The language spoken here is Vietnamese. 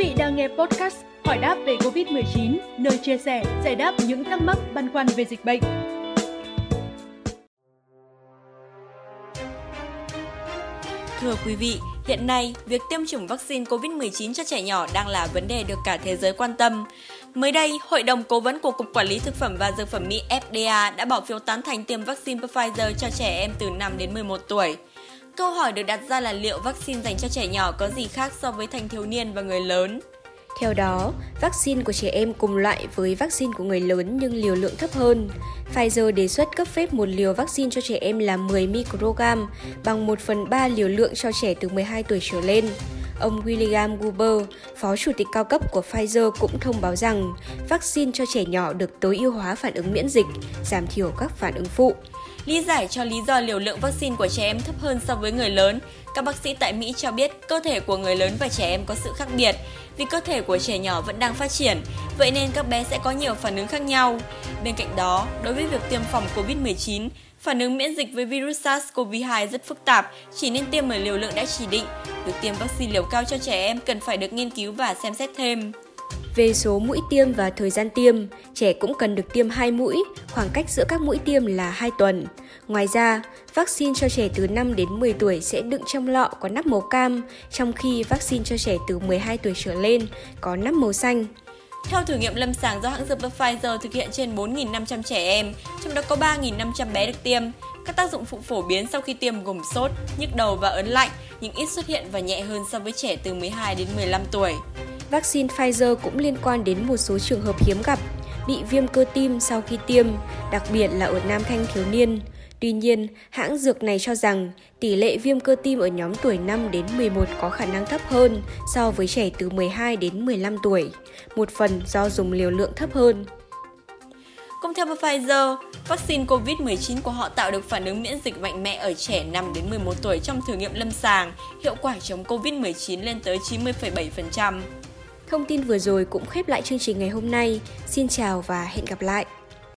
vị đang nghe podcast Hỏi đáp về Covid-19, nơi chia sẻ, giải đáp những thắc mắc băn khoăn về dịch bệnh. Thưa quý vị, hiện nay, việc tiêm chủng vaccine COVID-19 cho trẻ nhỏ đang là vấn đề được cả thế giới quan tâm. Mới đây, Hội đồng Cố vấn của Cục Quản lý Thực phẩm và Dược phẩm Mỹ FDA đã bỏ phiếu tán thành tiêm vaccine Pfizer cho trẻ em từ 5 đến 11 tuổi. Câu hỏi được đặt ra là liệu vaccine dành cho trẻ nhỏ có gì khác so với thanh thiếu niên và người lớn? Theo đó, vaccine của trẻ em cùng loại với vaccine của người lớn nhưng liều lượng thấp hơn. Pfizer đề xuất cấp phép một liều vaccine cho trẻ em là 10 microgram, bằng 1 phần 3 liều lượng cho trẻ từ 12 tuổi trở lên. Ông William Guber, phó chủ tịch cao cấp của Pfizer cũng thông báo rằng vaccine cho trẻ nhỏ được tối ưu hóa phản ứng miễn dịch, giảm thiểu các phản ứng phụ. Lý giải cho lý do liều lượng vaccine của trẻ em thấp hơn so với người lớn, các bác sĩ tại Mỹ cho biết cơ thể của người lớn và trẻ em có sự khác biệt vì cơ thể của trẻ nhỏ vẫn đang phát triển, vậy nên các bé sẽ có nhiều phản ứng khác nhau. Bên cạnh đó, đối với việc tiêm phòng COVID-19, phản ứng miễn dịch với virus SARS-CoV-2 rất phức tạp, chỉ nên tiêm ở liều lượng đã chỉ định. Việc tiêm vaccine liều cao cho trẻ em cần phải được nghiên cứu và xem xét thêm. Về số mũi tiêm và thời gian tiêm, trẻ cũng cần được tiêm 2 mũi, khoảng cách giữa các mũi tiêm là 2 tuần. Ngoài ra, vaccine cho trẻ từ 5 đến 10 tuổi sẽ đựng trong lọ có nắp màu cam, trong khi vaccine cho trẻ từ 12 tuổi trở lên có nắp màu xanh. Theo thử nghiệm lâm sàng do hãng dược Pfizer thực hiện trên 4.500 trẻ em, trong đó có 3.500 bé được tiêm. Các tác dụng phụ phổ biến sau khi tiêm gồm sốt, nhức đầu và ớn lạnh, nhưng ít xuất hiện và nhẹ hơn so với trẻ từ 12 đến 15 tuổi. Vaccine Pfizer cũng liên quan đến một số trường hợp hiếm gặp, bị viêm cơ tim sau khi tiêm, đặc biệt là ở nam thanh thiếu niên. Tuy nhiên, hãng dược này cho rằng tỷ lệ viêm cơ tim ở nhóm tuổi 5 đến 11 có khả năng thấp hơn so với trẻ từ 12 đến 15 tuổi, một phần do dùng liều lượng thấp hơn. Cũng theo Pfizer, vaccine COVID-19 của họ tạo được phản ứng miễn dịch mạnh mẽ ở trẻ 5 đến 11 tuổi trong thử nghiệm lâm sàng, hiệu quả chống COVID-19 lên tới 90,7%. Thông tin vừa rồi cũng khép lại chương trình ngày hôm nay. Xin chào và hẹn gặp lại!